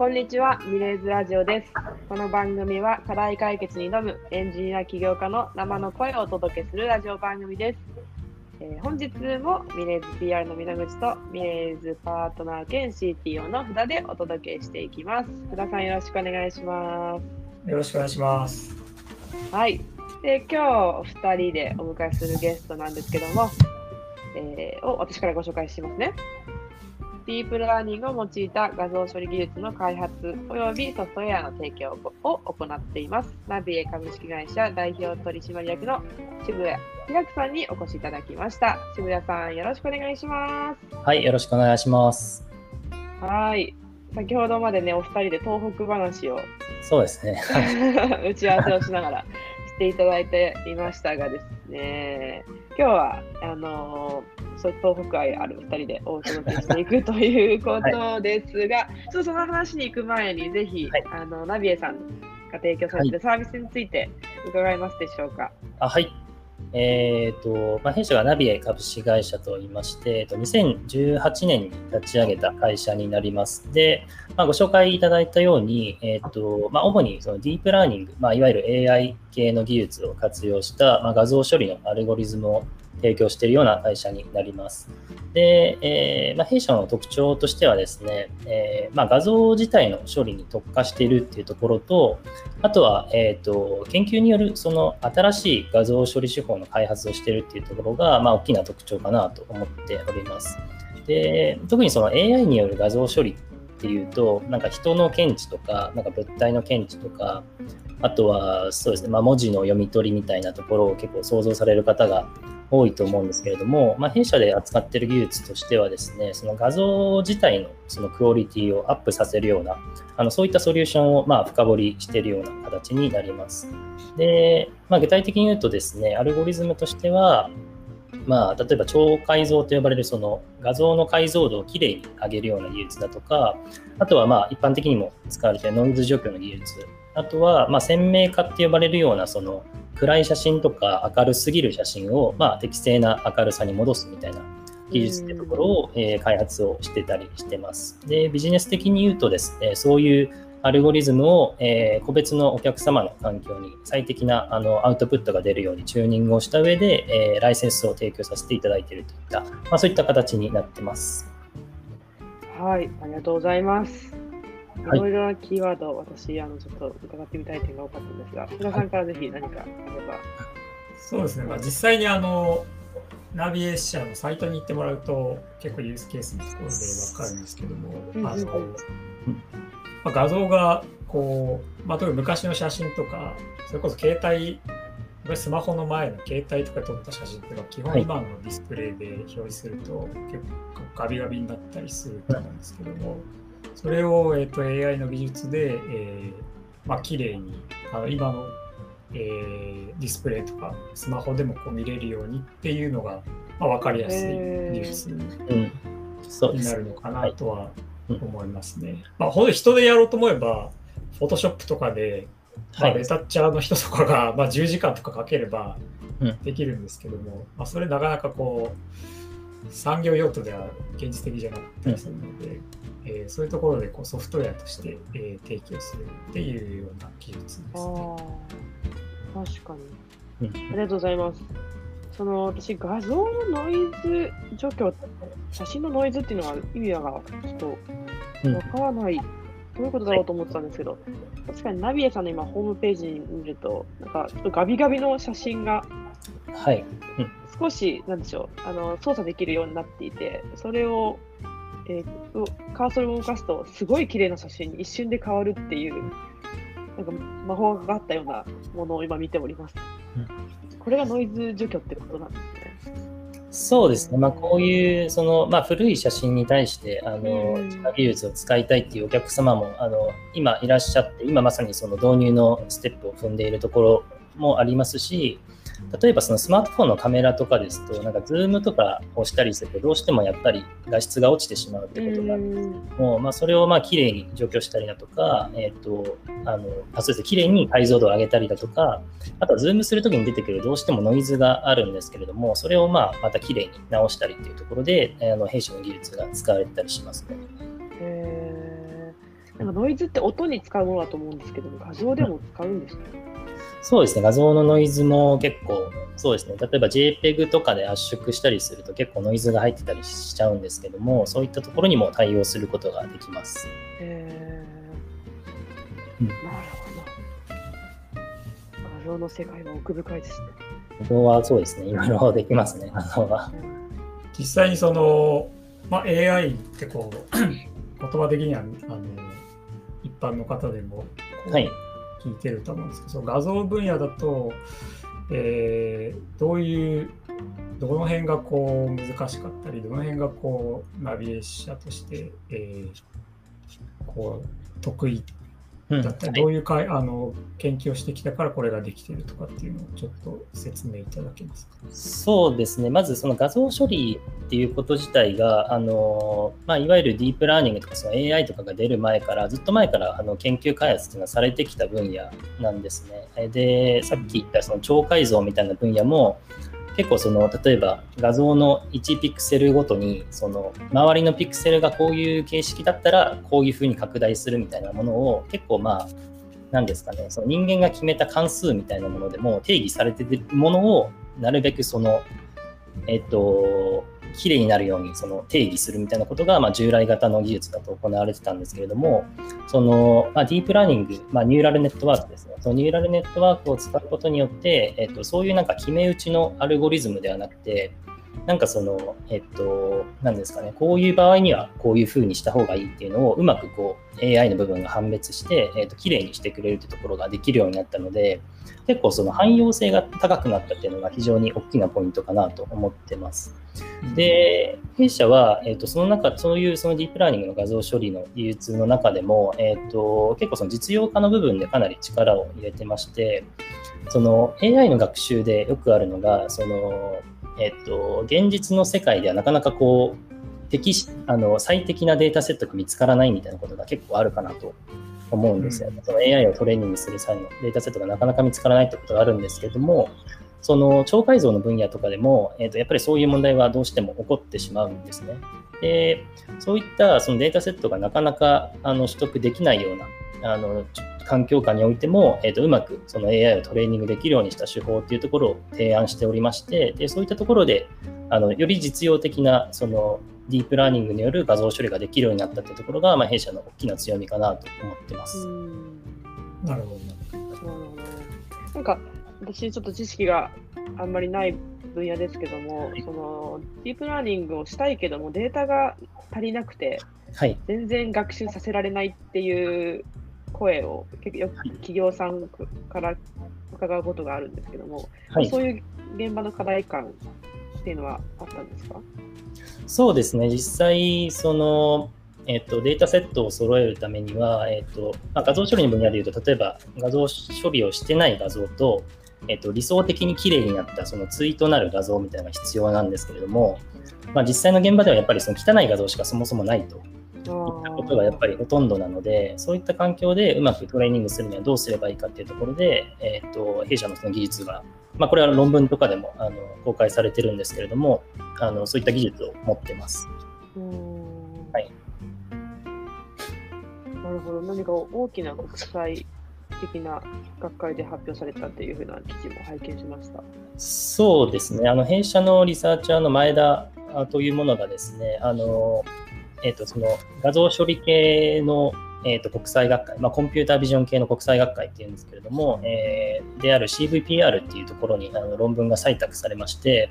こんにちは、ミレーズラジオです。この番組は課題解決に挑むエンジニア起業家の生の声をお届けするラジオ番組です。えー本日もミレーズ PR の皆口とミレーズパートナー兼 CTO の札でお届けしていきます。札さんよろしくお願いします。よろしくお願いします。はい。で、今日お二人でお迎えするゲストなんですけども、えーを私からご紹介しますね。ディープラーニングを用いた画像処理技術の開発及びソフトウェアの提供を行っています。ナビエ株式会社代表取締役の渋谷平久さんにお越しいただきました。渋谷さん、よろしくお願いします。はい、よろしくお願いします。はい。先ほどまでね、お二人で東北話をそうですね。打ち合わせをしながらしていただいていましたがですね、今日はあのそう東北愛ある2人でお届けしていくということですが、ちょっとその話に行く前に、ぜひ、はいあのナビエさんが提供されているサービスについて伺えますでしょうか？あはい。えっ、と、まあ、弊社がナビエ株式会社といいまして、えっと2018年に立ち上げた会社になります。で、まあ、ご紹介いただいたように、えっ、と、まあ、主にそのディープラーニング、まあ、いわゆる AI 系の技術を活用した、まあ、画像処理のアルゴリズムを提供しているような会社になります。で、えーまあ、弊社の特徴としてはですね、えーまあ、画像自体の処理に特化しているっていうところと、あとは、えー、と研究によるその新しい画像処理手法の開発をしているっていうところが、まあ、大きな特徴かなと思っております。で特にその AI による画像処理っていうと、なんか人の検知とか、なんか物体の検知とか、あとはそうですね、まあ、文字の読み取りみたいなところを結構想像される方が多いと思うんですけれども、まあ、弊社で扱っている技術としてはですね、その画像自体のそのクオリティをアップさせるような、あのそういったソリューションをまあ深掘りしているような形になります。で、まあ、具体的に言うとですね、アルゴリズムとしては、まあ、例えば超解像と呼ばれるその画像の解像度をきれいに上げるような技術だとか、あとはまあ一般的にも使われているノイズ除去の技術、あとはまあ鮮明化って呼ばれるようなその暗い写真とか明るすぎる写真をまあ適正な明るさに戻すみたいな技術っていうところを、えー開発をしてたりしてます。で、ビジネス的に言うとですね、そういうアルゴリズムを、えー個別のお客様の環境に最適なあのアウトプットが出るようにチューニングをした上で、えーライセンスを提供させていただいているといった、まあ、そういった形になってます。はい、ありがとうございます。いはいろいろなキーワードを私、あのちょっと伺ってみたい点が多かったんですが、皆さんからぜひ何かあれば。そうですね、まあ、実際にあのナビエ社のサイトに行ってもらうと結構ユースケースのところで分かるんですけども、うんあのうんまあ、画像がこう、まあ、特に昔の写真とかそれこそ携帯スマホの前の携帯とかで撮った写真っていうのは基はい本今のディスプレイで表示すると結構ガビガビになったりすると思うんですけども、それを、えー、と AI の技術で、えーまあ綺麗にあの今の、えーディスプレイとかスマホでもこう見れるようにっていうのが、まあ、分かりやすい技術うん、そうですになるのかなとはうん思いますね。まあ、ほんと人でやろうと思えば、フォトショップとかで、まあ、はいレタッチャーの人とかが、まあ、10時間とかかければうんできるんですけども、まあ、それなかなかこう、産業用途では現実的じゃなかったりするので、えーそういうところでこうソフトウェアとして、えー提供するっていうような技術ですね。確かに。うんありがとうございます。その私、画像のノイズ除去、写真のノイズっていうのは意味がちょっとうんわからない、どういうことだろうと思ってたんですけど、確かにナビエさんの今、ホームページに見ると、なんかちょっとガビガビの写真がはい。少し、なんでしょう、あの操作できるようになっていて、それを、えーとカーソルを動かすと、すごい綺麗な写真に一瞬で変わるっていう、なんか魔法があったようなものを今見ております。これがノイズ除去ってことなんですね。そうですね、まあ、こういうその、まあ、古い写真に対してあのうん技術を使いたいっていうお客様もあの今いらっしゃって、今まさにその導入のステップを踏んでいるところもありますし、例えばそのスマートフォンのカメラとかですと、なんかズームとかをしたりすると、どうしてもやっぱり画質が落ちてしまうってことがあるんですけども、まあ、それをまあ綺麗に除去したりだとか、えっ、と、あの、あそうですね、綺麗に解像度を上げたりだとか、あとはズームするときに出てくるどうしてもノイズがあるんですけれども、それをまあまた綺麗に直したりっていうところで、あの弊社の技術が使われてたりしますね。へなんかノイズって音に使うものだと思うんですけども、画像でも使うんですね。そうですね、画像のノイズも結構、そうですね、例えば JPEG とかで圧縮したりすると結構ノイズが入ってたりしちゃうんですけども、そういったところにも対応することができます。へうんーなるほど。画像の世界は奥深いですね。画像はそうですね、いろいろできますね、画像は。実際にその、まあ、AI ってこう 言葉的にはあの一般の方でもはい。聞いてると思うんですけど、その画像分野だと、えーどういうどの辺がこう難しかったりどの辺がこうナビゲーシャとして、えーこう得意だったり、どういうかいあの研究をしてきたからこれができてるとかっていうのをちょっと説明いただけますか？そうですね、まずその画像処理っていうこと自体が、あのまあ、いわゆるディープラーニングとかその AI とかが出る前から、ずっと前からあの研究開発っていうのはされてきた分野なんですね。えで、さっき言ったその超解像みたいな分野も、結構その例えば画像の1ピクセルごとにその周りのピクセルがこういう形式だったらこういうふうに拡大するみたいなものを結構まあ何ですかねその人間が決めた関数みたいなものでも定義されてるものをなるべくそのえっときれいになるようにその定義するみたいなことが、まあ、従来型の技術だと行われてたんですけれどもその、まあ、ディープラーニング、まあ、ニューラルネットワークですね。そのニューラルネットワークを使うことによって、えっと、そういうなんか決め打ちのアルゴリズムではなくてなんかその、えっと、なんですかね、こういう場合にはこういうふうにした方がいいっていうのをうまくこう AI の部分が判別して、えっと、綺麗にしてくれるってところができるようになったので、結構その汎用性が高くなったっていうのが非常に大きなポイントかなと思ってます。で、弊社は、えっとその中、そういうそのディープラーニングの画像処理の技術の中でも、えっと結構その実用化の部分でかなり力を入れてまして、その AI の学習でよくあるのが、そのえっと、現実の世界ではなかなかこう適しあの最適なデータセットが見つからないみたいなことが結構あるかなと思うんですよ、ねその AI をトレーニングする際のデータセットがなかなか見つからないってことがあるんですけれども、その超解像の分野とかでも、えっとやっぱりそういう問題はどうしても起こってしまうんですね。で、そういったそのデータセットがなかなかあの取得できないようなあの環境下においても、えー、とうまくその AI をトレーニングできるようにした手法っていうところを提案しておりまして、でそういったところであのより実用的なそのディープラーニングによる画像処理ができるようになったっていうところが、まあ、弊社の大きな強みかなと思ってます。うんなるほど。なるほどなんか私ちょっと知識があんまりない分野ですけども、そのディープラーニングをしたいけどもデータが足りなくてはい、全然学習させられないっていう声を結構よく企業さんから伺うことがあるんですけども、はい。そういう現場の課題感っていうのはあったんですか？そうですね、実際、その、えっと、データセットを揃えるためには、えっとまあ、画像処理の分野でいうと、例えば画像処理をしてない画像と、えっと、理想的に綺麗になったその対となる画像みたいなのが必要なんですけれども、まあ、実際の現場ではやっぱりその汚い画像しかそもそもないとことがやっぱりほとんどなので、そういった環境でうまくトレーニングするにはどうすればいいかっていうところで、えっと弊社のその技術が、まあ、これは論文とかでもあの公開されてるんですけれども、あのそういった技術を持ってます。はいなるほど。何か大きな国際的な学会で発表されたっていうふうな記事も拝見しました。そうですね、あの弊社のリサーチャーの前田あというものがですね、あのえー、とその画像処理系の、えー、と国際学会、まあ、コンピュータービジョン系の国際学会っていうんですけれども、えーである CVPR っていうところにあの論文が採択されまして、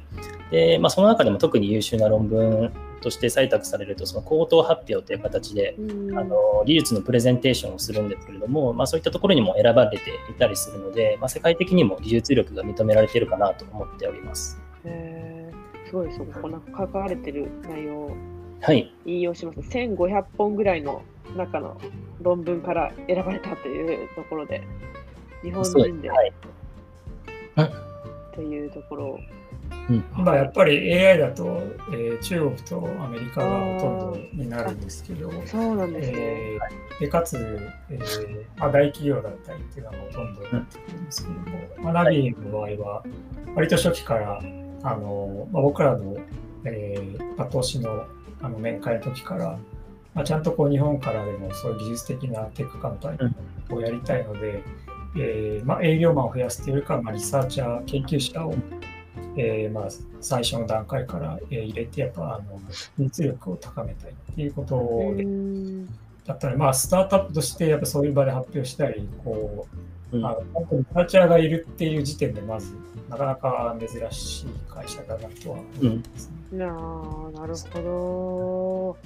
でまあ、その中でも特に優秀な論文として採択されると、その口頭発表という形で、あの技術のプレゼンテーションをするんですけれども、まあ、そういったところにも選ばれていたりするので、まあ、世界的にも技術力が認められているかなと思っております。えー、すごいですよ。ここなんか書かれてる内容引用します。1500本ぐらいの中の論文から選ばれたというところで、日本人では。い。というところ。を。うん。まあやっぱり AI だと、えー中国とアメリカがほとんどになるんですけど、そうなんですね。えーでかつ、えーまあ、大企業だったりっていうのがほとんどになってくるんですけども、まあ、ナビの場合は割と初期からあの、まあ、僕らの、えーまあ投資のあの面会の時から、ままあ、ちゃんとこう日本からでもそういう技術的なテックカンパニーをやりたいので、えーまあ、営業マンを増やすというよりかは、まあ、リサーチャー、研究者を、えーまあ、最初の段階からえー入れて、やっぱあの熱力を高めたいっていうことで、うんだったら、まあ、スタートアップとしてやっぱそういう場で発表したり、こう、うん。あの本当にリサーチャーがいるっていう時点で、まず、なかなか珍しい会社だなとは思いますね。なあなるほど。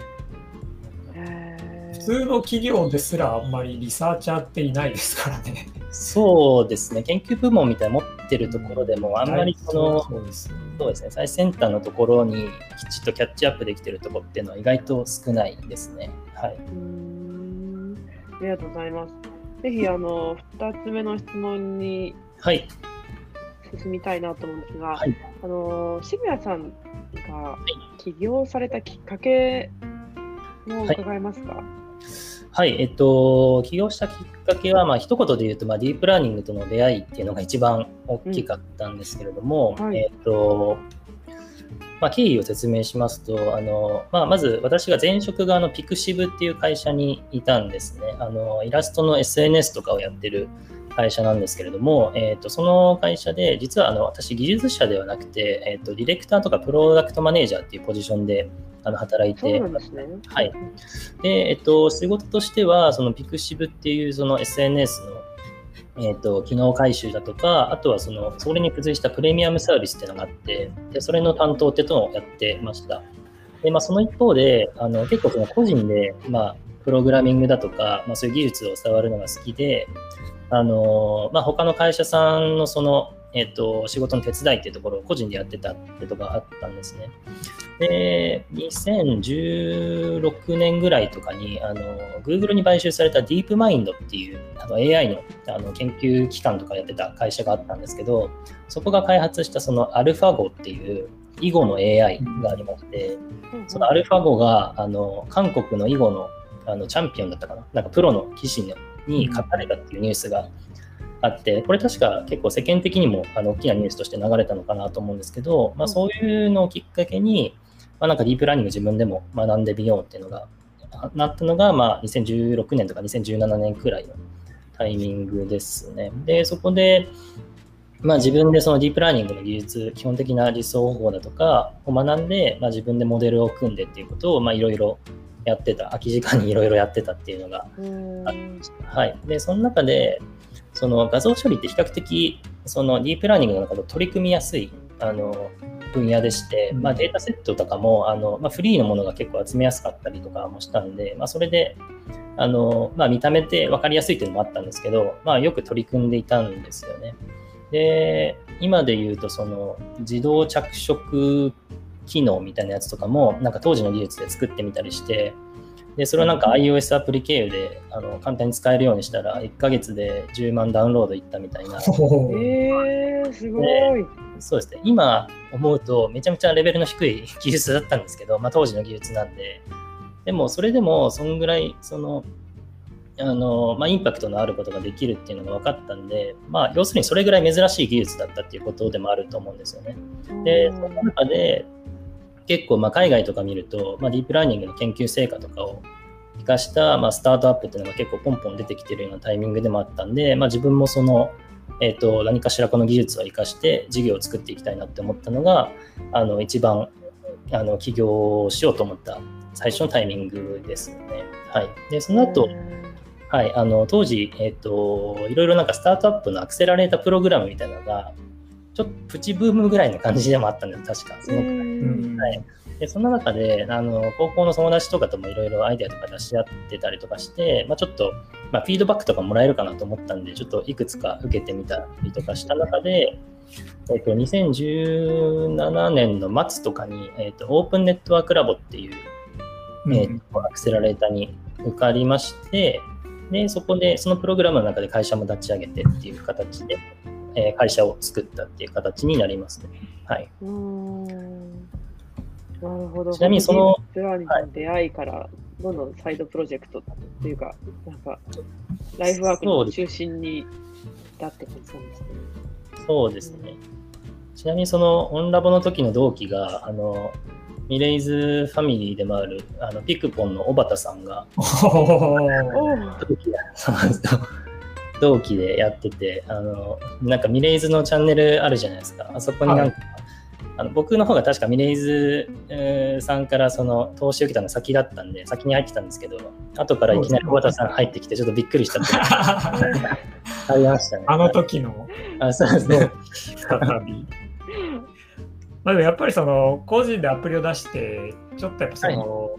普通の企業ですらあんまりリサーチャーっていないですからね。そうですね、研究部門みたいなの持ってるところでも、あんまりその、そうですよね最先端のところにきちっとキャッチアップできてるところっていうのは意外と少ないですね。はい。ありがとうございます。ぜひ、あの、2つ目の質問にはい。進みたいなと思うんですが、はい。あの、渋谷さんが起業されたきっかけも伺えますか、はい、えっと、起業したきっかけは、まあ一言で言うと、まあ、ディープラーニングとの出会いっていうのが一番大きかったんですけれども、うん。はい。えっと、まあ、経緯を説明しますと、あのまあ、まず私が前職があのピクシブっていう会社にいたんですね。あのイラストの SNS とかをやってる会社なんですけれども、えっとその会社で、実はあの私、技術者ではなくて、えっとディレクターとかプロダクトマネージャーっていうポジションであの働いそうてすね。はいで、えっと、仕事としては、そのピクシブっていうその SNS の、えっと、機能回収だとか、あとはその、それに付随したプレミアムサービスっていうのがあって、でそれの担当っていうのをやってました。で、まあ、その一方で、あの結構その個人で、まあ、プログラミングだとか、まあ、そういう技術を触るのが好きで、あのまあ、他の会社さんのその、えっと、仕事の手伝いっていうところを個人でやってたってとこがあったんですね。で、2016年ぐらいとかに、あの、Google に買収された DeepMind っていうあの AI のあの研究機関とかやってた会社があったんですけど、そこが開発したその AlphaGo っていう囲碁の AI がありまして、その AlphaGo があの韓国の囲碁のあのチャンピオンだったかな、なんかプロの棋士に勝たれたっていうニュースがあって、これ確か結構世間的にもあの大きなニュースとして流れたのかなと思うんですけど、まあ、そういうのをきっかけに、まあ、なんかディープラーニング自分でも学んでみようっていうのがあなったのが、まあ、2016年とか2017年くらいのタイミングですね。で、そこで、まあ、自分でそのディープラーニングの技術、基本的な実装方法だとかを学んで、まあ、自分でモデルを組んでっていうことをまあいろいろやってた、空き時間にいろいろやってたっていうのがうんはい。で、その中で、その画像処理って比較的、そのディープラーニングの中で取り組みやすいあの分野でして、うんまあ、データセットとかもあの、まあ、フリーのものが結構集めやすかったりとかもしたんで、まあ、それであの、まあ、見た目で分かりやすいっていうのもあったんですけど、まあ、よく取り組んでいたんですよね。で、今で言うと、その自動着色機能みたいなやつとかも、なんか当時の技術で作ってみたりして、で、それをなんか iOS アプリ経由であの簡単に使えるようにしたら、1ヶ月で10万ダウンロードいったみたいな、えー、すごい。そうですね、今思うとめちゃめちゃレベルの低い 技術だったんですけど、まあ、当時の技術なんで、でもそれでもそんぐらい、その、あのまあ、インパクトのあることができるっていうのが分かったんで、まあ、要するにそれぐらい珍しい技術だったっていうことでもあると思うんですよね。で、その中で、結構まあ海外とか見ると、まあ、ディープラーニングの研究成果とかを生かしたまあスタートアップっていうのが結構ポンポン出てきてるようなタイミングでもあったんで、まあ、自分もその、えー、と何かしらこの技術を生かして事業を作っていきたいなって思ったのがあの一番あの起業しようと思った最初のタイミングですよね。はい、でその後、はい、あの当時、えっといろいろなんかスタートアップのアクセラレータープログラムみたいなのがちょっとプチブームぐらいの感じでもあったんです確かそのくうん。はい、でその中であの高校の友達とかともいろいろアイデアとか出し合ってたりとかして、まあ、ちょっと、まあ、フィードバックとかもらえるかなと思ったんでちょっといくつか受けてみたりとかした中で、えっと、2017年の末とかに、えっと、オープンネットワークラボっていう、えっとアクセラレーターに受かりましてでそこでそのプログラムの中で会社も立ち上げてっていう形で、えー会社を作ったっていう形になりますね。はい。うー。んなるほど。ちなみにそのディープラーニングの出会いから、どんどんサイドプロジェクトっていうか、なんか、ライフワークの中心にいたって感じなんですね。そうですね。ちなみにそのオンラボの時の同期が、あの、ミレイズファミリーでもあるあのピクポンの小畑さんが同期でやっててあのなんかミレイズのチャンネルあるじゃないですかあそこになんか、あの僕の方が確かミレイズえーさんからその投資を受けたの先だったんで先に入ってたんですけど後からいきなり小畑さん入ってきてちょっとびっくりしたってありましたねあの時のあそうですね再び。まあでもやっぱりその個人でアプリを出して、ちょっとやっぱその、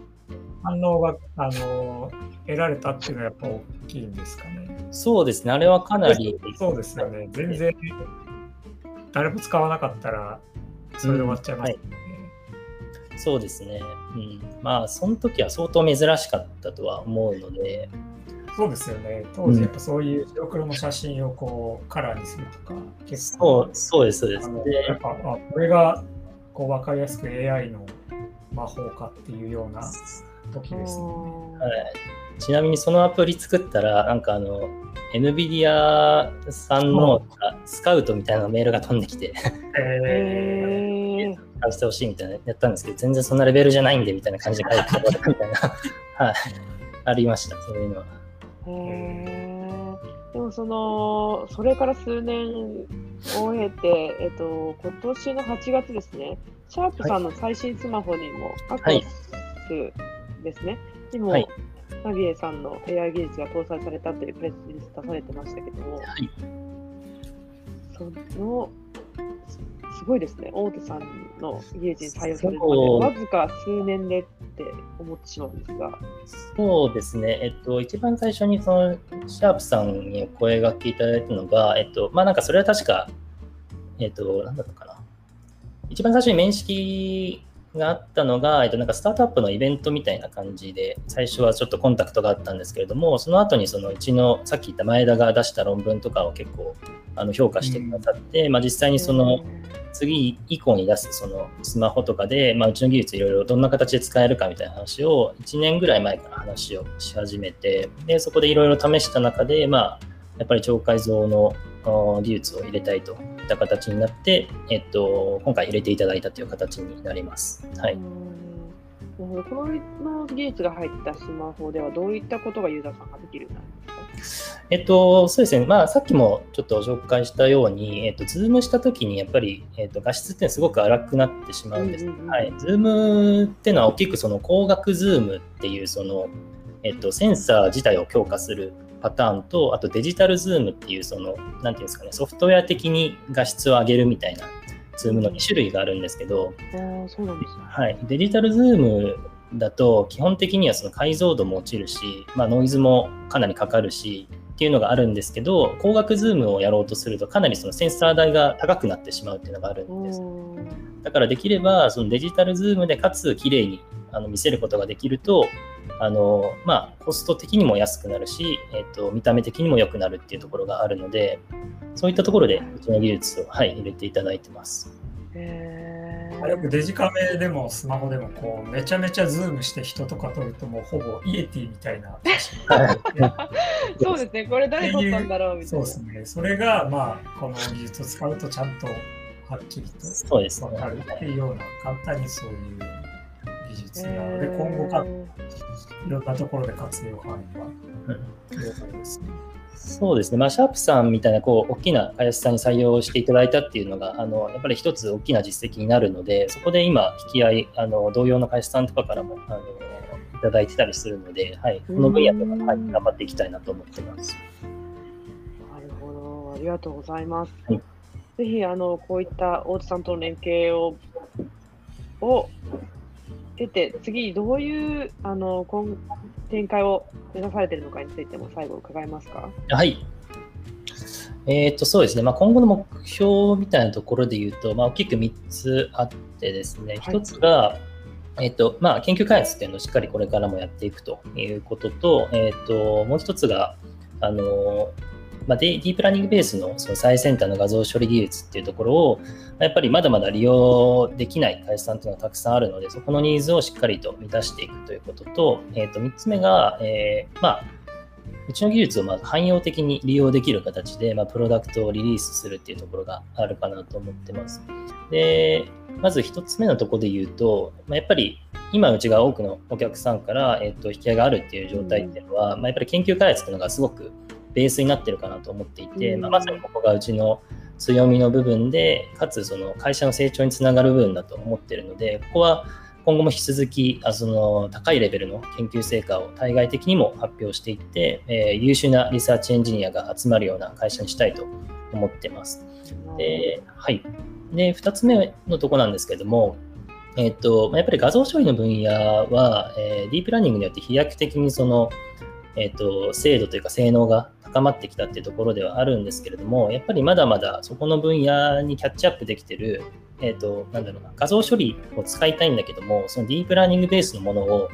反応があの得られたっていうのはやっぱ大きいんですかね。そうですねあれはかなりそうですよね。全然誰も使わなかったらそれで終わっちゃいますよね。そうですね。うん。まあ、その時は相当珍しかったとは思うので、そうですよね。当時やっぱそういう白黒の写真をこうカラーにするとか、結そ構う、そうです、そうです。でやっぱあこれがこう分かりやすく AI の魔法かっていうような時ですよね。はいちなみにそのアプリ作ったら、なんかあの、NVIDIA さんのスカウトみたいなメールが飛んできて、ええー、使わせてほしいみたいなやったんですけど、全然そんなレベルじゃないんでみたいな感じで書いてたみたいな、はい、ありました、そういうのは。へー。でもその、それから数年を経て、えっと、今年の8月ですね、シャープさんの最新スマホにも、アクはいスですね、にも、はい。ナビエさんの AI 技術が搭載されたというプレスリリース出されてましたけども、はい。その、すすごいですね、大手さんの技術に対応するまで、そう。わずか数年でって思ってしまうんですが、そうですね、えっと、一番最初にそのシャープさんにお声がけいただいたのが、えっと、まあなんかそれは確か、えっと、なんだったかな。一番最初に面識があったのが、えっと、なんかスタートアップのイベントみたいな感じで、最初はちょっとコンタクトがあったんですけれども、その後にそのうちのさっき言った前田が出した論文とかを結構あの評価してくださって、まあ実際にその、次以降に出すそのスマホとかで、まあ、うちの技術いろいろどんな形で使えるかみたいな話を1年ぐらい前から話をし始めてでそこでいろいろ試した中で、まあ、やっぱり超改造のあ技術を入れたいと。いった形になって、えっと、今回入れていただいたという形になります。はい、この技術が入ったスマホではどういったことがユーザーさん。ができるようになるんですかえっと、そうですね、まあ、さっきもちょっと紹介したように、えっと、ズームしたときにやっぱり、えっと、画質ってすごく荒くなってしまうんです。はい、ズームっていうのは大きくその光学ズームっていうその、えっと、センサー自体を強化するパターンと、あとデジタルズームっていうその、なんていうんですかね、ソフトウェア的に画質を上げるみたいなズームの2種類があるんですけど、うなんですね。はい、デジタルズームだと基本的にはその解像度も落ちるし、まあ、ノイズもかなりかかるしっていうのがあるんですけど光学ズームをやろうとするとかなりそのセンサー代が高くなってしまうっていうのがあるんです。うー。んだからできればそのデジタルズームでかつ綺麗にあの見せることができるとあの、まあ、コスト的にも安くなるし、えっと見た目的にも良くなるっていうところがあるのでそういったところでうちの技術を、はい、入れていただいてます。へーよくデジカメでもスマホでもこうめちゃめちゃズームして人とか撮るともうほぼイエティみたいな そうですね、これ誰撮ったんだろうみたそいうな。ですね。それがまあこの技術を使うとちゃんとはっきりと。そうですね。わかる。っていうような簡単にそういう技術なので今後かいろんなところで活用範囲がうん広がるですね。そうですね、まあ、シャープさんみたいなこう大きな会社さんに採用していただいたっていうのが、あのやっぱり一つ大きな実績になるので、そこで今、引き合い、あの同様の会社さんとかからもあのいただいてたりするので、はい、この分野では、はい、頑張っていきたいなと思ってます。なるほど、ありがとうございます。はいぜひ、あの、こういった大津さんとの連携を、を得て、次、どういう、あの、今展開を目指されているのかについても最後伺えますか？はい。えー、とそうですね、まあ、今後の目標みたいなところで言うと、まあ、大きく3つあってですね、はい。1つが、えーとまあ、研究開発っていうのをしっかりこれからもやっていくということと、えー、ともう1つが、あのまあ、ディディープラーニングベースのその最先端の画像処理技術っていうところを、やっぱりまだまだ利用できない会社さんっていうのがたくさんあるので、そこのニーズをしっかりと満たしていくということと、えー、と3つ目が、えーまあうちの技術をまず汎用的に利用できる形で、まあ、プロダクトをリリースするっていうところがあるかなと思ってます。で、まず1つ目のところで言うと、まあ、やっぱり今うちが多くのお客さんから、えっと、引き合いがあるっていう状態っていうのは、まあ、やっぱり研究開発っていうのがすごくベースになってるかなと思っていて、まあ、まさにここがうちの強みの部分で、かつその会社の成長につながる部分だと思ってるので、ここは今後も引き続きあその高いレベルの研究成果を対外的にも発表していって、えー、優秀なリサーチエンジニアが集まるような会社にしたいと思ってます。で、はい。で、2つ目のとこなんですけども、えっ、ー、と、やっぱり画像処理の分野は、えー、ディープラーニングによって飛躍的にその、えっ、ー、と、精度というか性能が高まってきたっていうところではあるんですけれども、やっぱりまだまだそこの分野にキャッチアップできてる、えっ、と、なんだろうな、画像処理を使いたいんだけども、そのディープラーニングベースのものを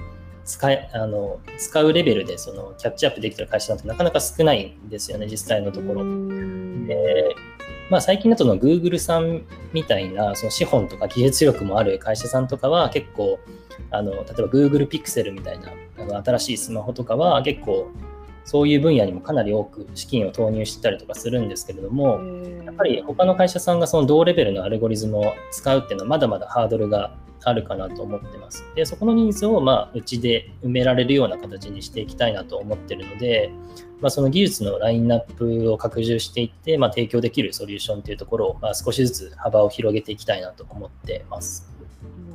使いあの使うレベルでそのキャッチアップできてる会社なんてなかなか少ないんですよね、実際のところ。でまあ、最近だとの Google さんみたいなその資本とか技術力もある会社さんとかは結構あの例えば Google Pixel みたいなあの新しいスマホとかは結構そういう分野にもかなり多く資金を投入してたりとかするんですけれどもやっぱり他の会社さんがその同レベルのアルゴリズムを使うっていうのはまだまだハードルがあるかなと思ってます。で、そこのニーズを、まあ、うちで埋められるような形にしていきたいなと思ってるので、まあ、その技術のラインナップを拡充していって、まあ、提供できるソリューションというところを、まあ、少しずつ幅を広げていきたいなと思ってます。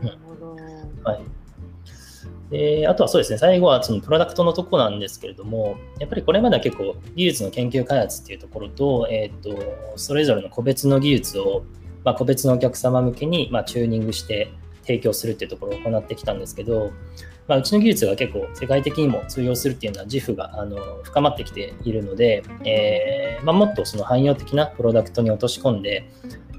なるほど。はい。で、あとはそうですね、最後はそのプロダクトのとこなんですけれども、やっぱりこれまでは結構技術の研究開発っていうところと、え、ー、と、それぞれの個別の技術を、まあ、個別のお客様向けに、まあ、チューニングして、提供するっていうところを行ってきたんですけど、まあ、うちの技術が結構世界的にも通用するっていうのは自負があの深まってきているので、えーまあ、もっとその汎用的なプロダクトに落とし込んで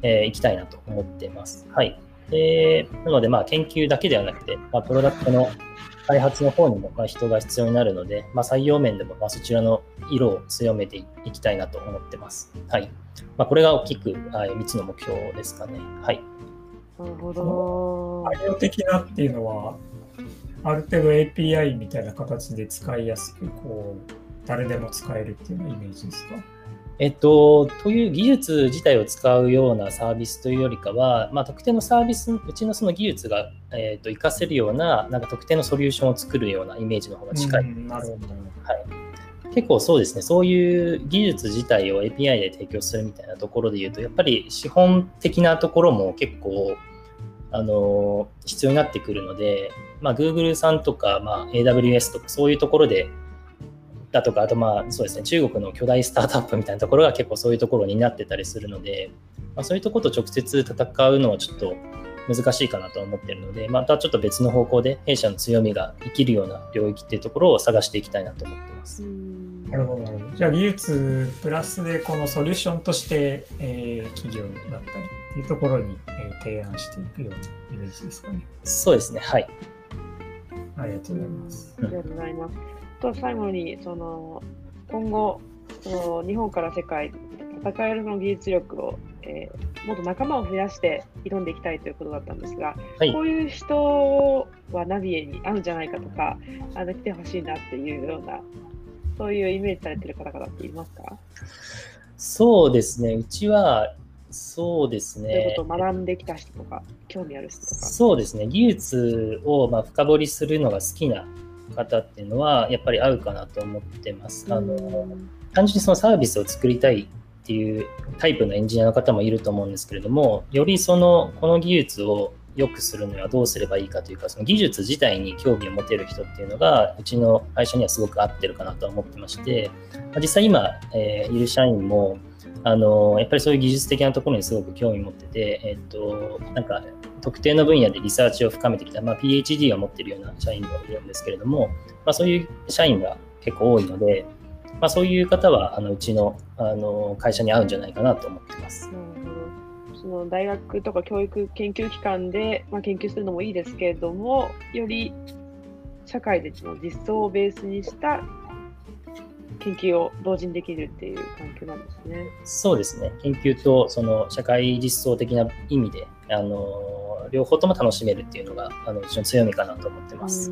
い、えー、きたいなと思っています。はい。でなので、まあ、研究だけではなくて、まあ、プロダクトの開発の方にもまあ人が必要になるので、まあ、採用面でもまあそちらの色を強めていきたいなと思ってます。はい。まあ、これが大きく3つの目標ですかね。はい。なるほど。汎用的なっていうのは、ある程度 API みたいな形で使いやすく、こう、誰でも使えるっていうようなイメージですか？えっと、という技術自体を使うようなサービスというよりかは、まあ、特定のサービス、うちのその技術が、えー、と活かせるような、なんか特定のソリューションを作るようなイメージの方が近いです。なるほど。はい。結構そうですね、そういう技術自体を API で提供するみたいなところで言うと、やっぱり資本的なところも結構、あの必要になってくるので、まあ、Google さんとか、まあ、AWS とかそういうところでだとかあとまあそうですね中国の巨大スタートアップみたいなところが結構そういうところになってたりするので、まあ、そういうところと直接戦うのはちょっと難しいかなと思ってるのでまたちょっと別の方向で弊社の強みが生きるような領域っていうところを探していきたいなと思ってます。なるほど、なるほど。じゃあ技術プラスでこのソリューションとして、えー、企業だったりっていうところに、えー、提案していくようなイメージですかね。そうですね、はい。ありがとうございます。ありがとうございます。と最後にその今後その日本から世界戦えるの技術力を、えー、もっと仲間を増やして挑んでいきたいということだったんですが、はい、こういう人はナビエに合うんじゃないかとかあの来てほしいなっていうようなそういうイメージされてる方々っていますか？そうですね、うちは、そうですね。そういうことを学んできた人とか、興味ある人とか。そうですね、技術をまあ深掘りするのが好きな方っていうのは、やっぱり合うかなと思ってます。あの単純にそのサービスを作りたいっていうタイプのエンジニアの方もいると思うんですけれども、よりそのこの技術を良くするにはどうすればいいかというか、その技術自体に興味を持てる人っていうのが、うちの会社にはすごく合ってるかなと思ってまして、実際今、えー、いる社員も、あのやっぱりそういう技術的なところにすごく興味持ってて、えっと、なんか特定の分野でリサーチを深めてきた、まあ、PhD を持っているような社員もいるんですけれども、まあ、そういう社員が結構多いので、まあ、そういう方はあのうちのあの会社に合うんじゃないかなと思ってます。その大学とか教育研究機関で、まあ、研究するのもいいですけれども、より社会での実装をベースにした研究を同時にできるっていう環境なんですね。そうですね。研究とその社会実装的な意味で、あの両方とも楽しめるっていうのがあのうちの強みかなと思ってます。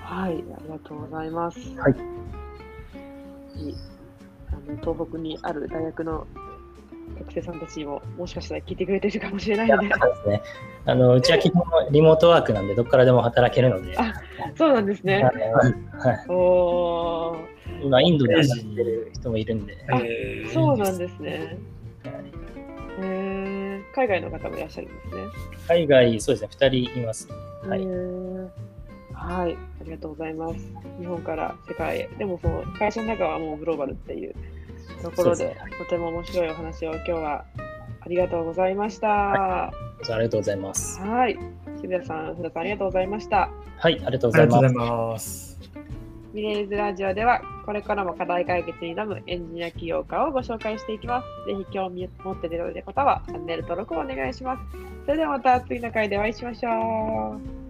はい、ありがとうございます。はいいあの東北にある大学の学生さんたちももしかしたら聞いてくれてるかもしれないので、そうですね。あのうちは基本リモートワークなんで、どこからでも働けるので、あそうなんですね。はいおー今、インドで働いてる人もいるんで、あえーそうなんですね。はいへー海外の方もいらっしゃるんですね。海外、そうですね、2人います。はいはい、ありがとうございます。日本から世界へ。でもその会社の中はもうグローバルっていうところで、そうでとても面白いお話を今日はありがとうございました。はありがとうございます。い、渋谷さん、福田さんありがとうございました。はい、ありがとうございますがとうござい。ます。ミレーズラジオでは、これからも課題解決に挑むエンジニア起業家をご紹介していきます。ぜひ興味持っていただいた方は、チャンネル登録をお願いします。それではまた次の回でお会いしましょう。